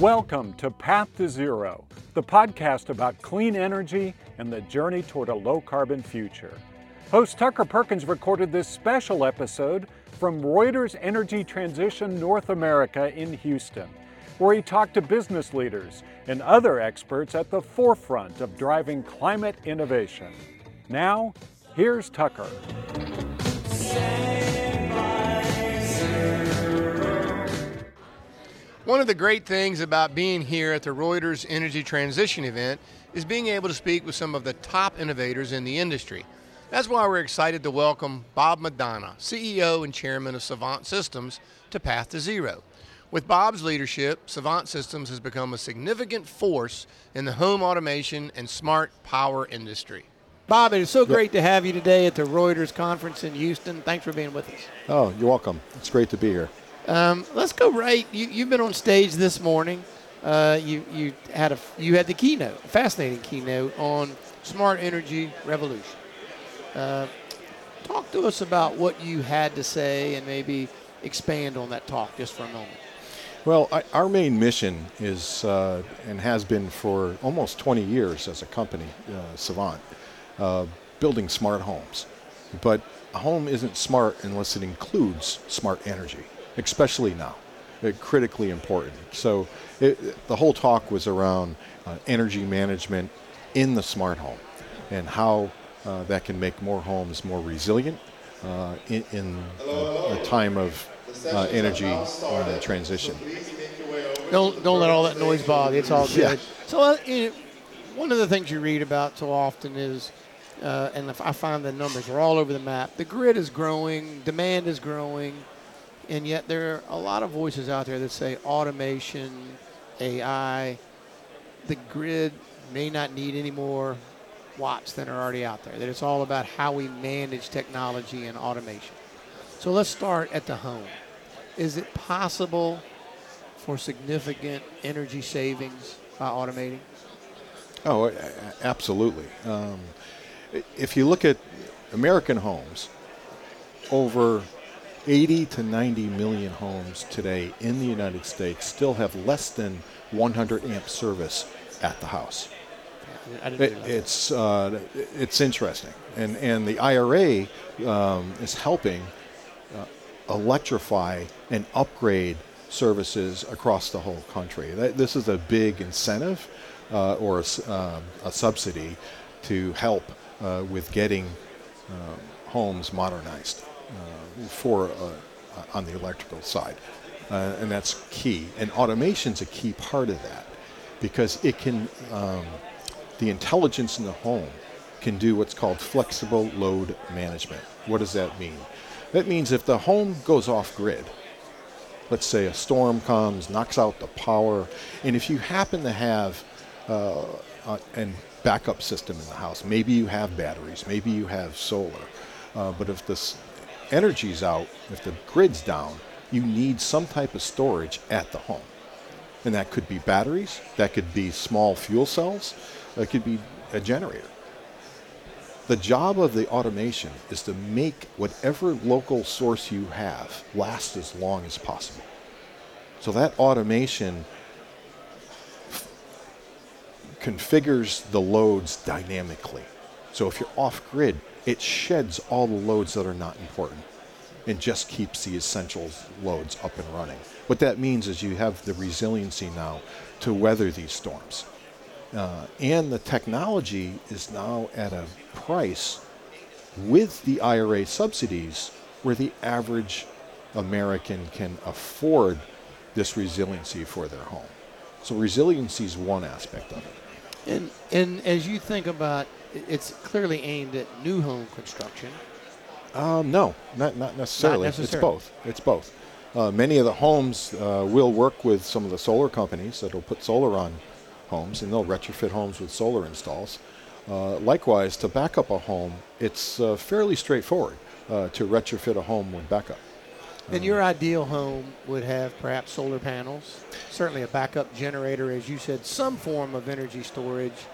Welcome to Path to Zero, the podcast about clean energy and the journey toward a low carbon future. Host Tucker Perkins recorded this special episode from Reuters Energy Transition North America in Houston, where he talked to business leaders and other experts at the forefront of driving climate innovation. Now, here's Tucker. One of the great things about being here at the Reuters Energy Transition event is being able to speak with some of the top innovators in the industry. That's why we're excited to welcome Bob Madonna, CEO and Chairman of Savant Systems, to Path to Zero. With Bob's leadership, Savant Systems has become a significant force in the home automation and smart power industry. Bob, it is so great to have you today at the Reuters conference in Houston. Thanks for being with us. Oh, you're welcome. It's great to be here. Um, let's go right. You, have been on stage this morning. Uh, you you had a you had the keynote, fascinating keynote on smart energy revolution. Uh, talk to us about what you had to say, and maybe expand on that talk just for a moment. Well, I, our main mission is uh, and has been for almost 20 years as a company, uh, Savant, uh, building smart homes. But a home isn't smart unless it includes smart energy especially now. Uh, critically important. So it, the whole talk was around uh, energy management in the smart home and how uh, that can make more homes more resilient uh, in, in a, time of uh, energy uh, transition. Don't don't let all that noise bother you. It's all good. Yeah. So you know, one of the things you read about so often is. and I find the numbers are all over the map. The grid is growing, demand is growing, and yet there are a lot of voices out there that say automation, AI, the grid may not need any more watts than are already out there. That it's all about how we manage technology and automation. So let's start at the home. Is it possible for significant energy savings by automating? Oh, absolutely. Um, if you look at American homes, over 80 to 90 million homes today in the United States still have less than 100 amp service at the house. It, it's uh, it's interesting, and and the IRA um, is helping uh, electrify and upgrade services across the whole country. This is a big incentive uh, or a, um, a, subsidy to help uh, with getting uh, homes modernized. Uh, for uh, on the electrical side, uh, and that's key. And automation is a key part of that because it can um, the intelligence in the home can do what's called flexible load management. What does that mean? That means if the home goes off grid, let's say a storm comes, knocks out the power, and if you happen to have uh, an backup system in the house, maybe you have batteries, maybe you have solar, uh, but if this energy's out, if the grid's down, you need some type of storage at the home. And that could be batteries, that could be small fuel cells, that could be a generator. The job of the automation is to make whatever local source you have last as long as possible. So that automation f- configures the loads dynamically. So if you're off grid, it sheds all the loads that are not important and just keeps the essential loads up and running. What that means is you have the resiliency now to weather these storms. Uh, and the technology is now at a price with the IRA subsidies where the average American can afford this resiliency for their home. So resiliency is one aspect of it. And and as you think about it's clearly aimed at new home construction. Um, no, not, not necessarily. not, necessarily. It's both. It's both. Uh, many of the homes uh, will work with some of the solar companies that will put solar on homes, and they'll retrofit homes with solar installs. Uh, likewise, to back up a home, it's uh, fairly straightforward uh, to retrofit a home with backup. And your ideal home would have perhaps solar panels, certainly a backup generator, as you said, some form of energy storage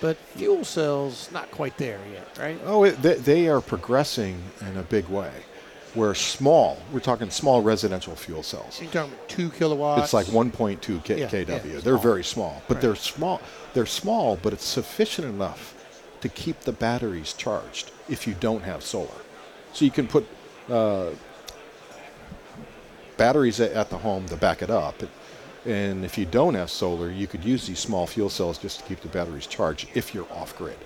but fuel cells not quite there yet, right? Oh, it, they, they, are progressing in a big way. where small, we're talking small residential fuel cells. You're talking two kilowatts. It's like 1.2 K- Yeah, kW. yeah, they're very small, but Right. they're small. They're small, but it's sufficient enough to keep the batteries charged if you don't have solar. So you can put uh, batteries at, at the home to back it up. And if you don't have solar, you could use these small fuel cells just to keep the batteries charged if you're off grid.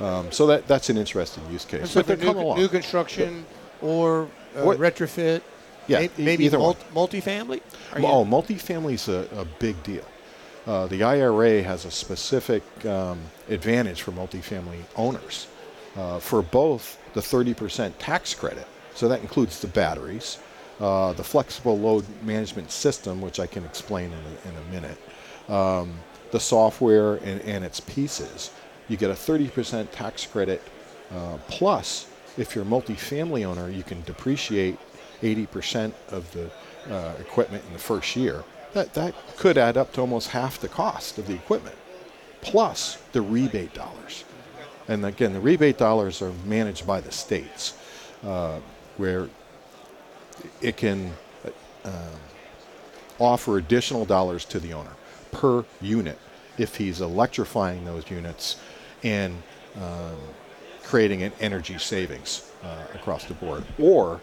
Um, so that, that's an interesting use case. So but they're new, coming along. new construction or uh, What- retrofit, Yeah, may- maybe either one. multi- multifamily. Are Oh, multifamily is a, a big deal. Uh, the IRA has a specific um, advantage for multifamily owners uh, for both the 30% tax credit, so that includes the batteries, uh, the flexible load management system, which I can explain in a, in a minute, um, the software and, and its pieces. You get a 30% tax credit uh, plus, if you're a multifamily owner, you can depreciate 80% of the uh, equipment in the first year. That, that could add up to almost half the cost of the equipment, plus the rebate dollars. And again, the rebate dollars are managed by the states, uh, where it can uh, offer additional dollars to the owner per unit if he's electrifying those units and um, creating an energy savings uh, across the board, or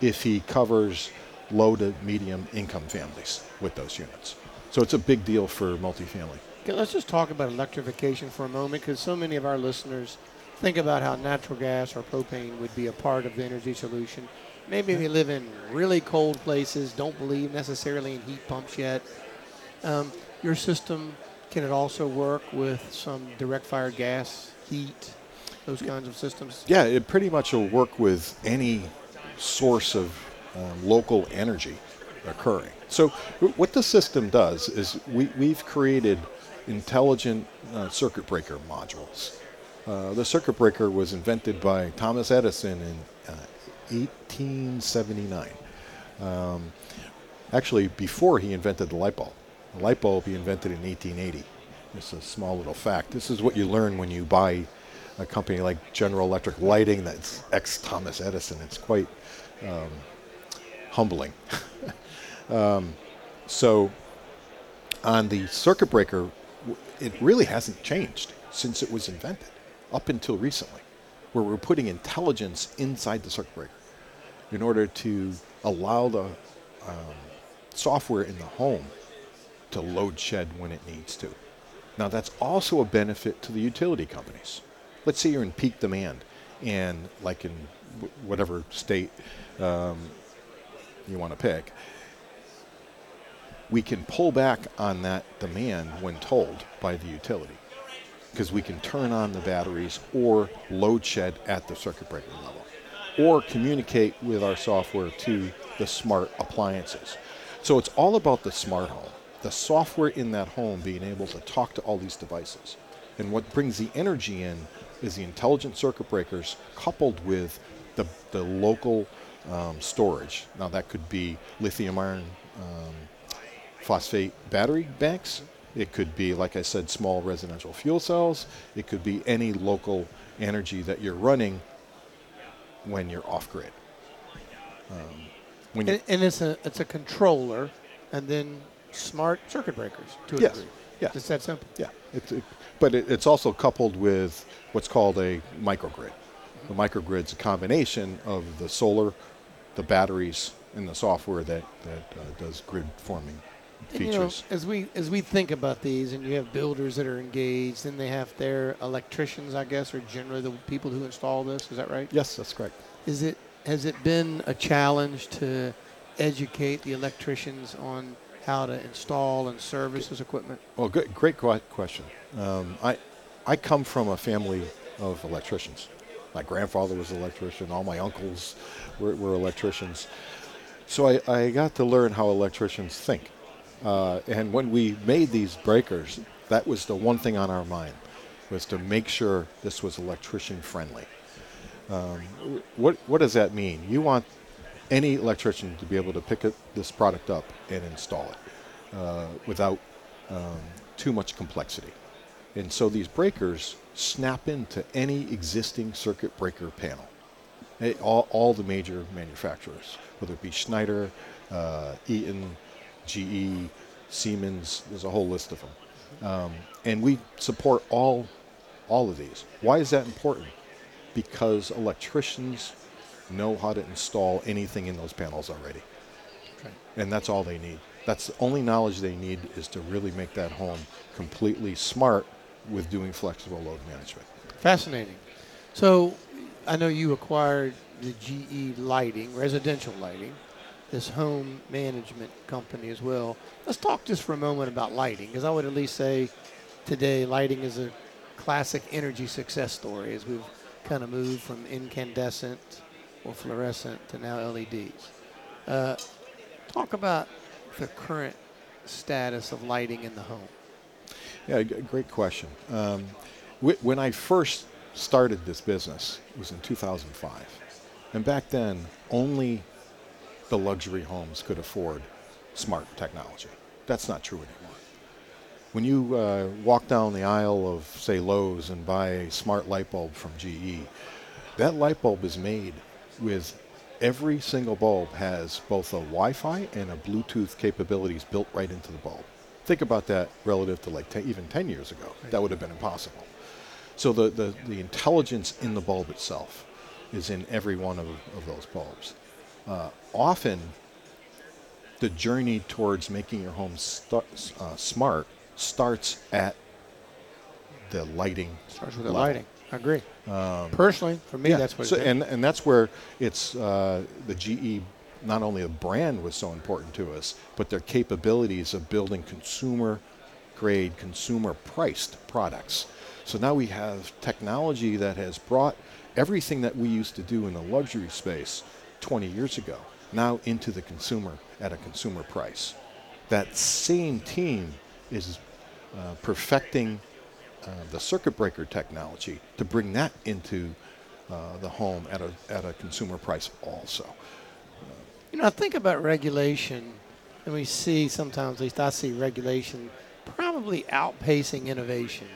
if he covers low to medium income families with those units. So it's a big deal for multifamily. Okay, let's just talk about electrification for a moment because so many of our listeners think about how natural gas or propane would be a part of the energy solution. Maybe they live in really cold places, don't believe necessarily in heat pumps yet. Um, your system, can it also work with some direct fire gas, heat, those kinds of systems? Yeah, it pretty much will work with any source of um, local energy occurring. So, what the system does is we, we've created intelligent uh, circuit breaker modules. Uh, the circuit breaker was invented by Thomas Edison in uh, 1879. Um, actually, before he invented the light bulb. The light bulb he invented in 1880. It's a small little fact. This is what you learn when you buy a company like General Electric Lighting that's ex Thomas Edison. It's quite um, humbling. um, so, on the circuit breaker, it really hasn't changed since it was invented up until recently, where we're putting intelligence inside the circuit breaker in order to allow the um, software in the home to load shed when it needs to. Now, that's also a benefit to the utility companies. Let's say you're in peak demand, and like in w- whatever state um, you want to pick, we can pull back on that demand when told by the utility because we can turn on the batteries or load shed at the circuit breaker level or communicate with our software to the smart appliances. So it's all about the smart home, the software in that home being able to talk to all these devices. And what brings the energy in is the intelligent circuit breakers coupled with the, the local um, storage. Now, that could be lithium iron um, phosphate battery banks. It could be, like I said, small residential fuel cells. It could be any local energy that you're running when you're off grid. Um, when And, and it's a it's a controller, and then smart circuit breakers to a Yes. degree. Yeah. It's that simple. yeah, it's, it, but it, it's also coupled with what's called a microgrid. The microgrid's a combination of the solar, the batteries, and the software that, that uh, does grid forming And, you know, as we as we think about these, and you have builders that are engaged, and they have their electricians, I guess, are generally the people who install this. Is that right? yes, that's correct. Is it has it been a challenge to educate the electricians on how to install and service this equipment? Well, good, great question. Um, I, I come from a family of electricians. My grandfather was an electrician. All my uncles were, were electricians. So I, I got to learn how electricians think. Uh, and when we made these breakers, that was the one thing on our mind, was to make sure this was electrician friendly. Um, what, what does that mean? You want any electrician to be able to pick it, this product up and install it uh, without um, too much complexity. And so these breakers snap into any existing circuit breaker panel. It, all, all the major manufacturers, whether it be Schneider, uh, Eaton, GE, Siemens, there's a whole list of them. Um, and we support all, all of these. Why is that important? Because electricians know how to install anything in those panels already. Okay. And that's all they need. That's the only knowledge they need is to really make that home completely smart with doing flexible load management. Fascinating. So I know you acquired the GE lighting, residential lighting, this home management company as well. Let's talk just for a moment about lighting, because I would at least say today lighting is a classic energy success story as we've kind of moved from incandescent or fluorescent to now LEDs. Uh, talk about the current status of lighting in the home. Yeah, g- great question. Um, wh- when I first started this business, it was in 2005. And back then, only the luxury homes could afford smart technology. That's not true anymore. When you uh, walk down the aisle of, say, Lowe's and buy a smart light bulb from GE, that light bulb is made with every single bulb has both a Wi-Fi and a Bluetooth capabilities built right into the bulb. Think about that relative to like even 10 years ago. That would have been impossible. So the, the, the intelligence in the bulb itself is in every one of, of those bulbs. Uh, often, the journey towards making your home st- uh, smart starts at the lighting. Starts with the lighting. I agree. Um, Personally, for me, yeah, that's what. So, and and that's where it's uh, the GE. Not only the brand was so important to us, but their capabilities of building consumer grade, consumer priced products. So now we have technology that has brought everything that we used to do in the luxury space 20 years ago now into the consumer at a consumer price. That same team is uh, perfecting uh, the circuit breaker technology to bring that into uh, the home at a, at a consumer price also. You know, I think about regulation, and we see sometimes, at least I see regulation probably outpacing innovation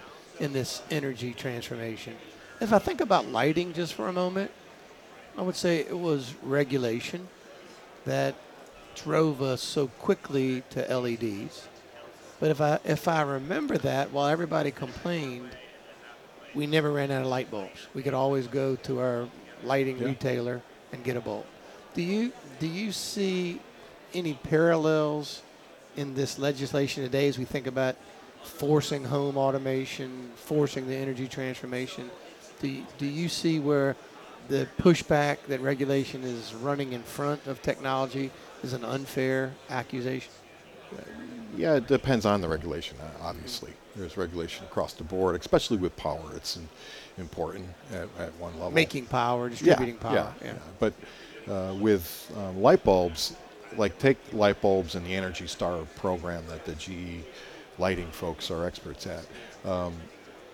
in this energy transformation. If I think about lighting just for a moment, I would say it was regulation that drove us so quickly to LEDs. But if I if I remember that, while everybody complained, we never ran out of light bulbs. We could always go to our lighting yeah. retailer and get a bulb. Do you do you see any parallels in this legislation today as we think about forcing home automation, forcing the energy transformation? Do you, do you see where the pushback that regulation is running in front of technology is an unfair accusation? Yeah, it depends on the regulation, uh, obviously. There's regulation across the board, especially with power. It's important at, at, one level. Making power, distributing yeah, power. Yeah, yeah. But uh, with um, light bulbs, like take light bulbs and the Energy Star program that the GE lighting folks are experts at. Um,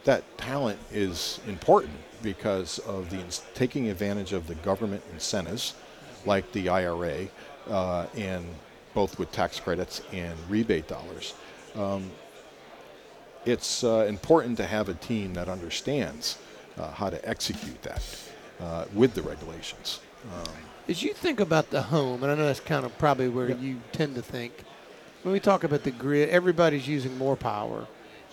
that talent is important because of the taking advantage of the government incentives, like the IRA, uh, and both with tax credits and rebate dollars. Um, it's uh, important to have a team that understands uh, how to execute that uh, with the regulations. Um, As you think about the home, and I know that's kind of probably where yeah. you tend to think, when we talk about the grid, everybody's using more power,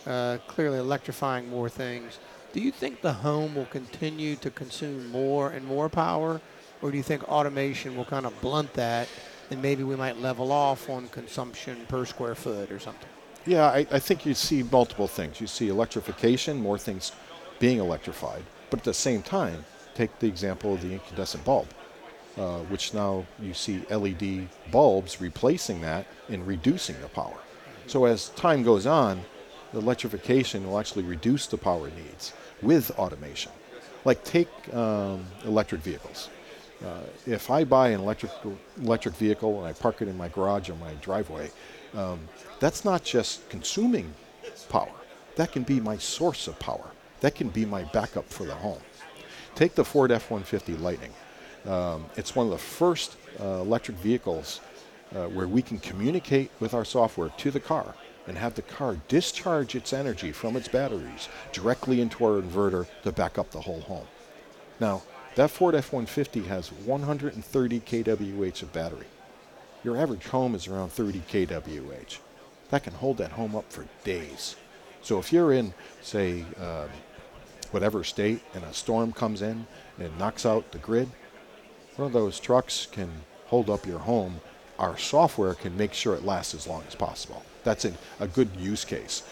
uh, clearly electrifying more things. Do you think the home will continue to consume more and more power, or do you think automation will kind of blunt that and maybe we might level off on consumption per square foot or something? Yeah, I, I think you see multiple things. You see electrification, more things being electrified, but at the same time, take the example of the incandescent bulb, uh, which now you see LED bulbs replacing that and reducing the power. So as time goes on, electrification will actually reduce the power needs with automation. Like take um, electric vehicles. Uh, if I buy an electric electric vehicle and I park it in my garage or my driveway, um, that's not just consuming power. That can be my source of power. That can be my backup for the home. Take the Ford F-150 Lightning. Um, it's one of the first uh, electric vehicles uh, where we can communicate with our software to the car and have the car discharge its energy from its batteries directly into our inverter to back up the whole home. Now, That Ford F-150 has 130 kWh of battery. Your average home is around 30 kWh. That can hold that home up for days. So if you're in, say, uh, whatever state and a storm comes in and knocks out the grid, one of those trucks can hold up your home. Our software can make sure it lasts as long as possible. That's a, a good use case.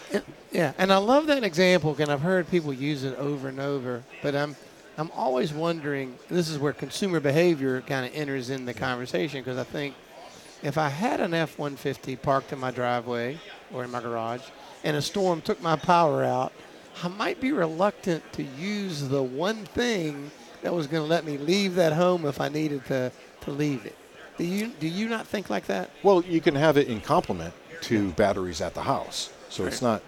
Yeah, and I love that example, and I've heard people use it over and over. But I'm, I'm always wondering. This is where consumer behavior kind of enters in the conversation because I think if I had an F-150 parked in my driveway or in my garage, and a storm took my power out, I might be reluctant to use the one thing that was going to let me leave that home if I needed to, to leave it. Do you do you not think like that? Well, you can have it in complement to batteries at the house, so right. it's not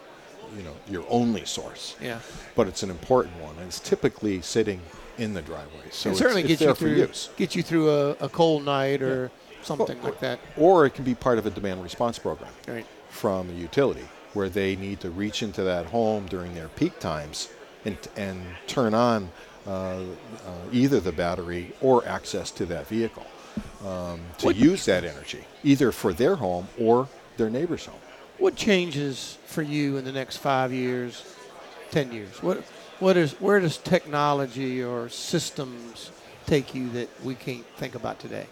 you know your only source. Yeah. But it's an important one, and it's typically sitting in the driveway, so it certainly it's, gets you through get you through a, a cold night or yeah. something like that. Or it can be part of a demand response program right. from a utility where they need to reach into that home during their peak times and and turn on uh, uh, either the battery or access to that vehicle um, to what, use that energy, either for their home or their neighbor's home. What changes for you in the next five years, ten years? What what is where does technology or systems take you that we can't think about today?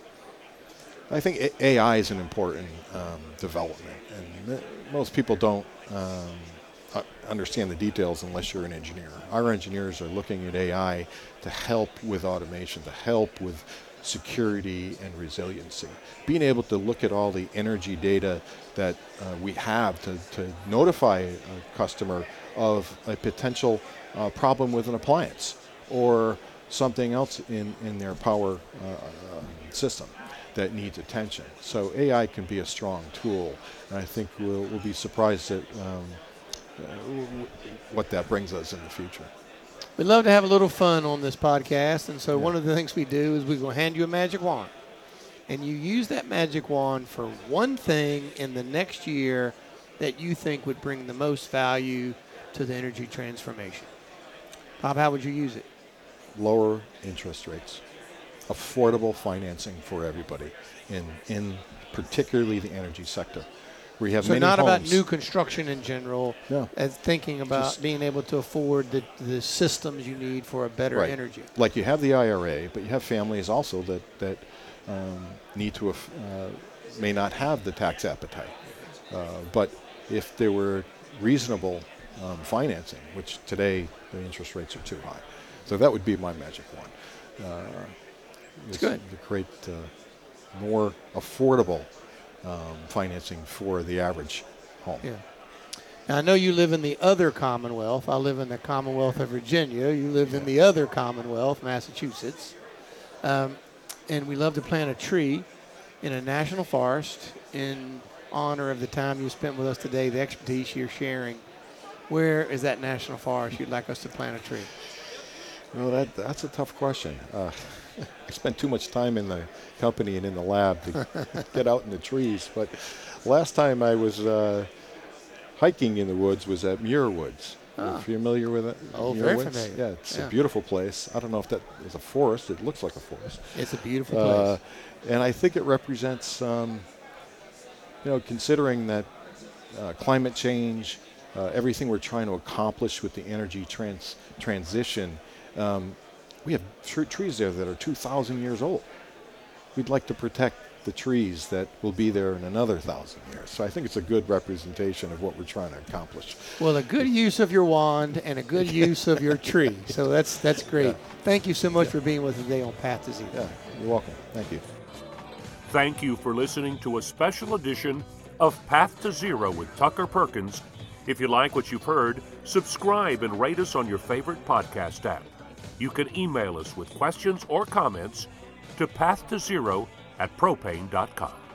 I think AI is an important um, development, and most people don't um, understand the details unless you're an engineer. Our engineers are looking at AI to help with automation, to help with security and resiliency. Being able to look at all the energy data that uh, we have to, to notify a customer of a potential uh, problem with an appliance or something else in, in their power uh, system that needs attention. So AI can be a strong tool, and I think we'll, we'll be surprised at um, uh, what that brings us in the future. We'd love to have a little fun on this podcast, and so yeah. one of the things we do is we're going to hand you a magic wand, and you use that magic wand for one thing in the next year that you think would bring the most value to the energy transformation. Bob, how would you use it? Lower interest rates, affordable financing for everybody, in in particularly the energy sector. We have so not homes. about new construction in general. No. As thinking about Just being able to afford the, the systems you need for a better right. energy. Like you have the IRA, but you have families also that that um, need to uh, may not have the tax appetite. Uh, but if there were reasonable um, financing, which today the interest rates are too high, so that would be my magic one. Uh, it's good to create uh, more affordable um, financing for the average home. Yeah. Now, I know you live in the other Commonwealth. I live in the Commonwealth of Virginia. You live in the other Commonwealth, Massachusetts. Um, and we love to plant a tree in a national forest in honor of the time you spent with us today, the expertise you're sharing. Where is that national forest you'd like us to plant a tree? Well, that, that's a tough question. Uh, I spent too much time in the company and in the lab to get out in the trees. But last time I was uh, hiking in the woods was at Muir Woods. Ah. familiar with it? Oh, Muir very Woods? familiar. Yeah, it's yeah. a beautiful place. I don't know if that is a forest. It looks like a forest. It's a beautiful uh, place. And I think it represents, um, you know, considering that uh, climate change, uh, everything we're trying to accomplish with the energy trans- transition, um, we have tr- trees there that are 2,000 years old. We'd like to protect the trees that will be there in another thousand years. So I think it's a good representation of what we're trying to accomplish. Well, a good use of your wand and a good use of your tree. So that's that's great. Yeah. Thank you so much yeah. for being with us today on Path to Zero. Yeah, you're welcome. Thank you. Thank you for listening to a special edition of Path to Zero with Tucker Perkins. If you like what you've heard, subscribe and rate us on your favorite podcast app you can email us with questions or comments to path to zero at propane.com.